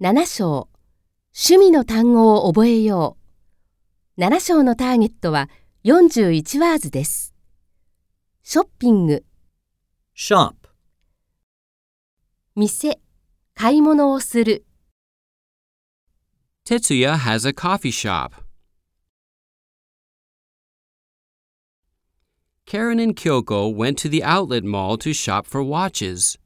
7章趣味の単語を覚えよう7章のターゲットは41ワーズですショッピング shop, 店買い物をする Tetsuya has a coffee shop. Karen and Kyoko went to the outlet mall to shop for watches.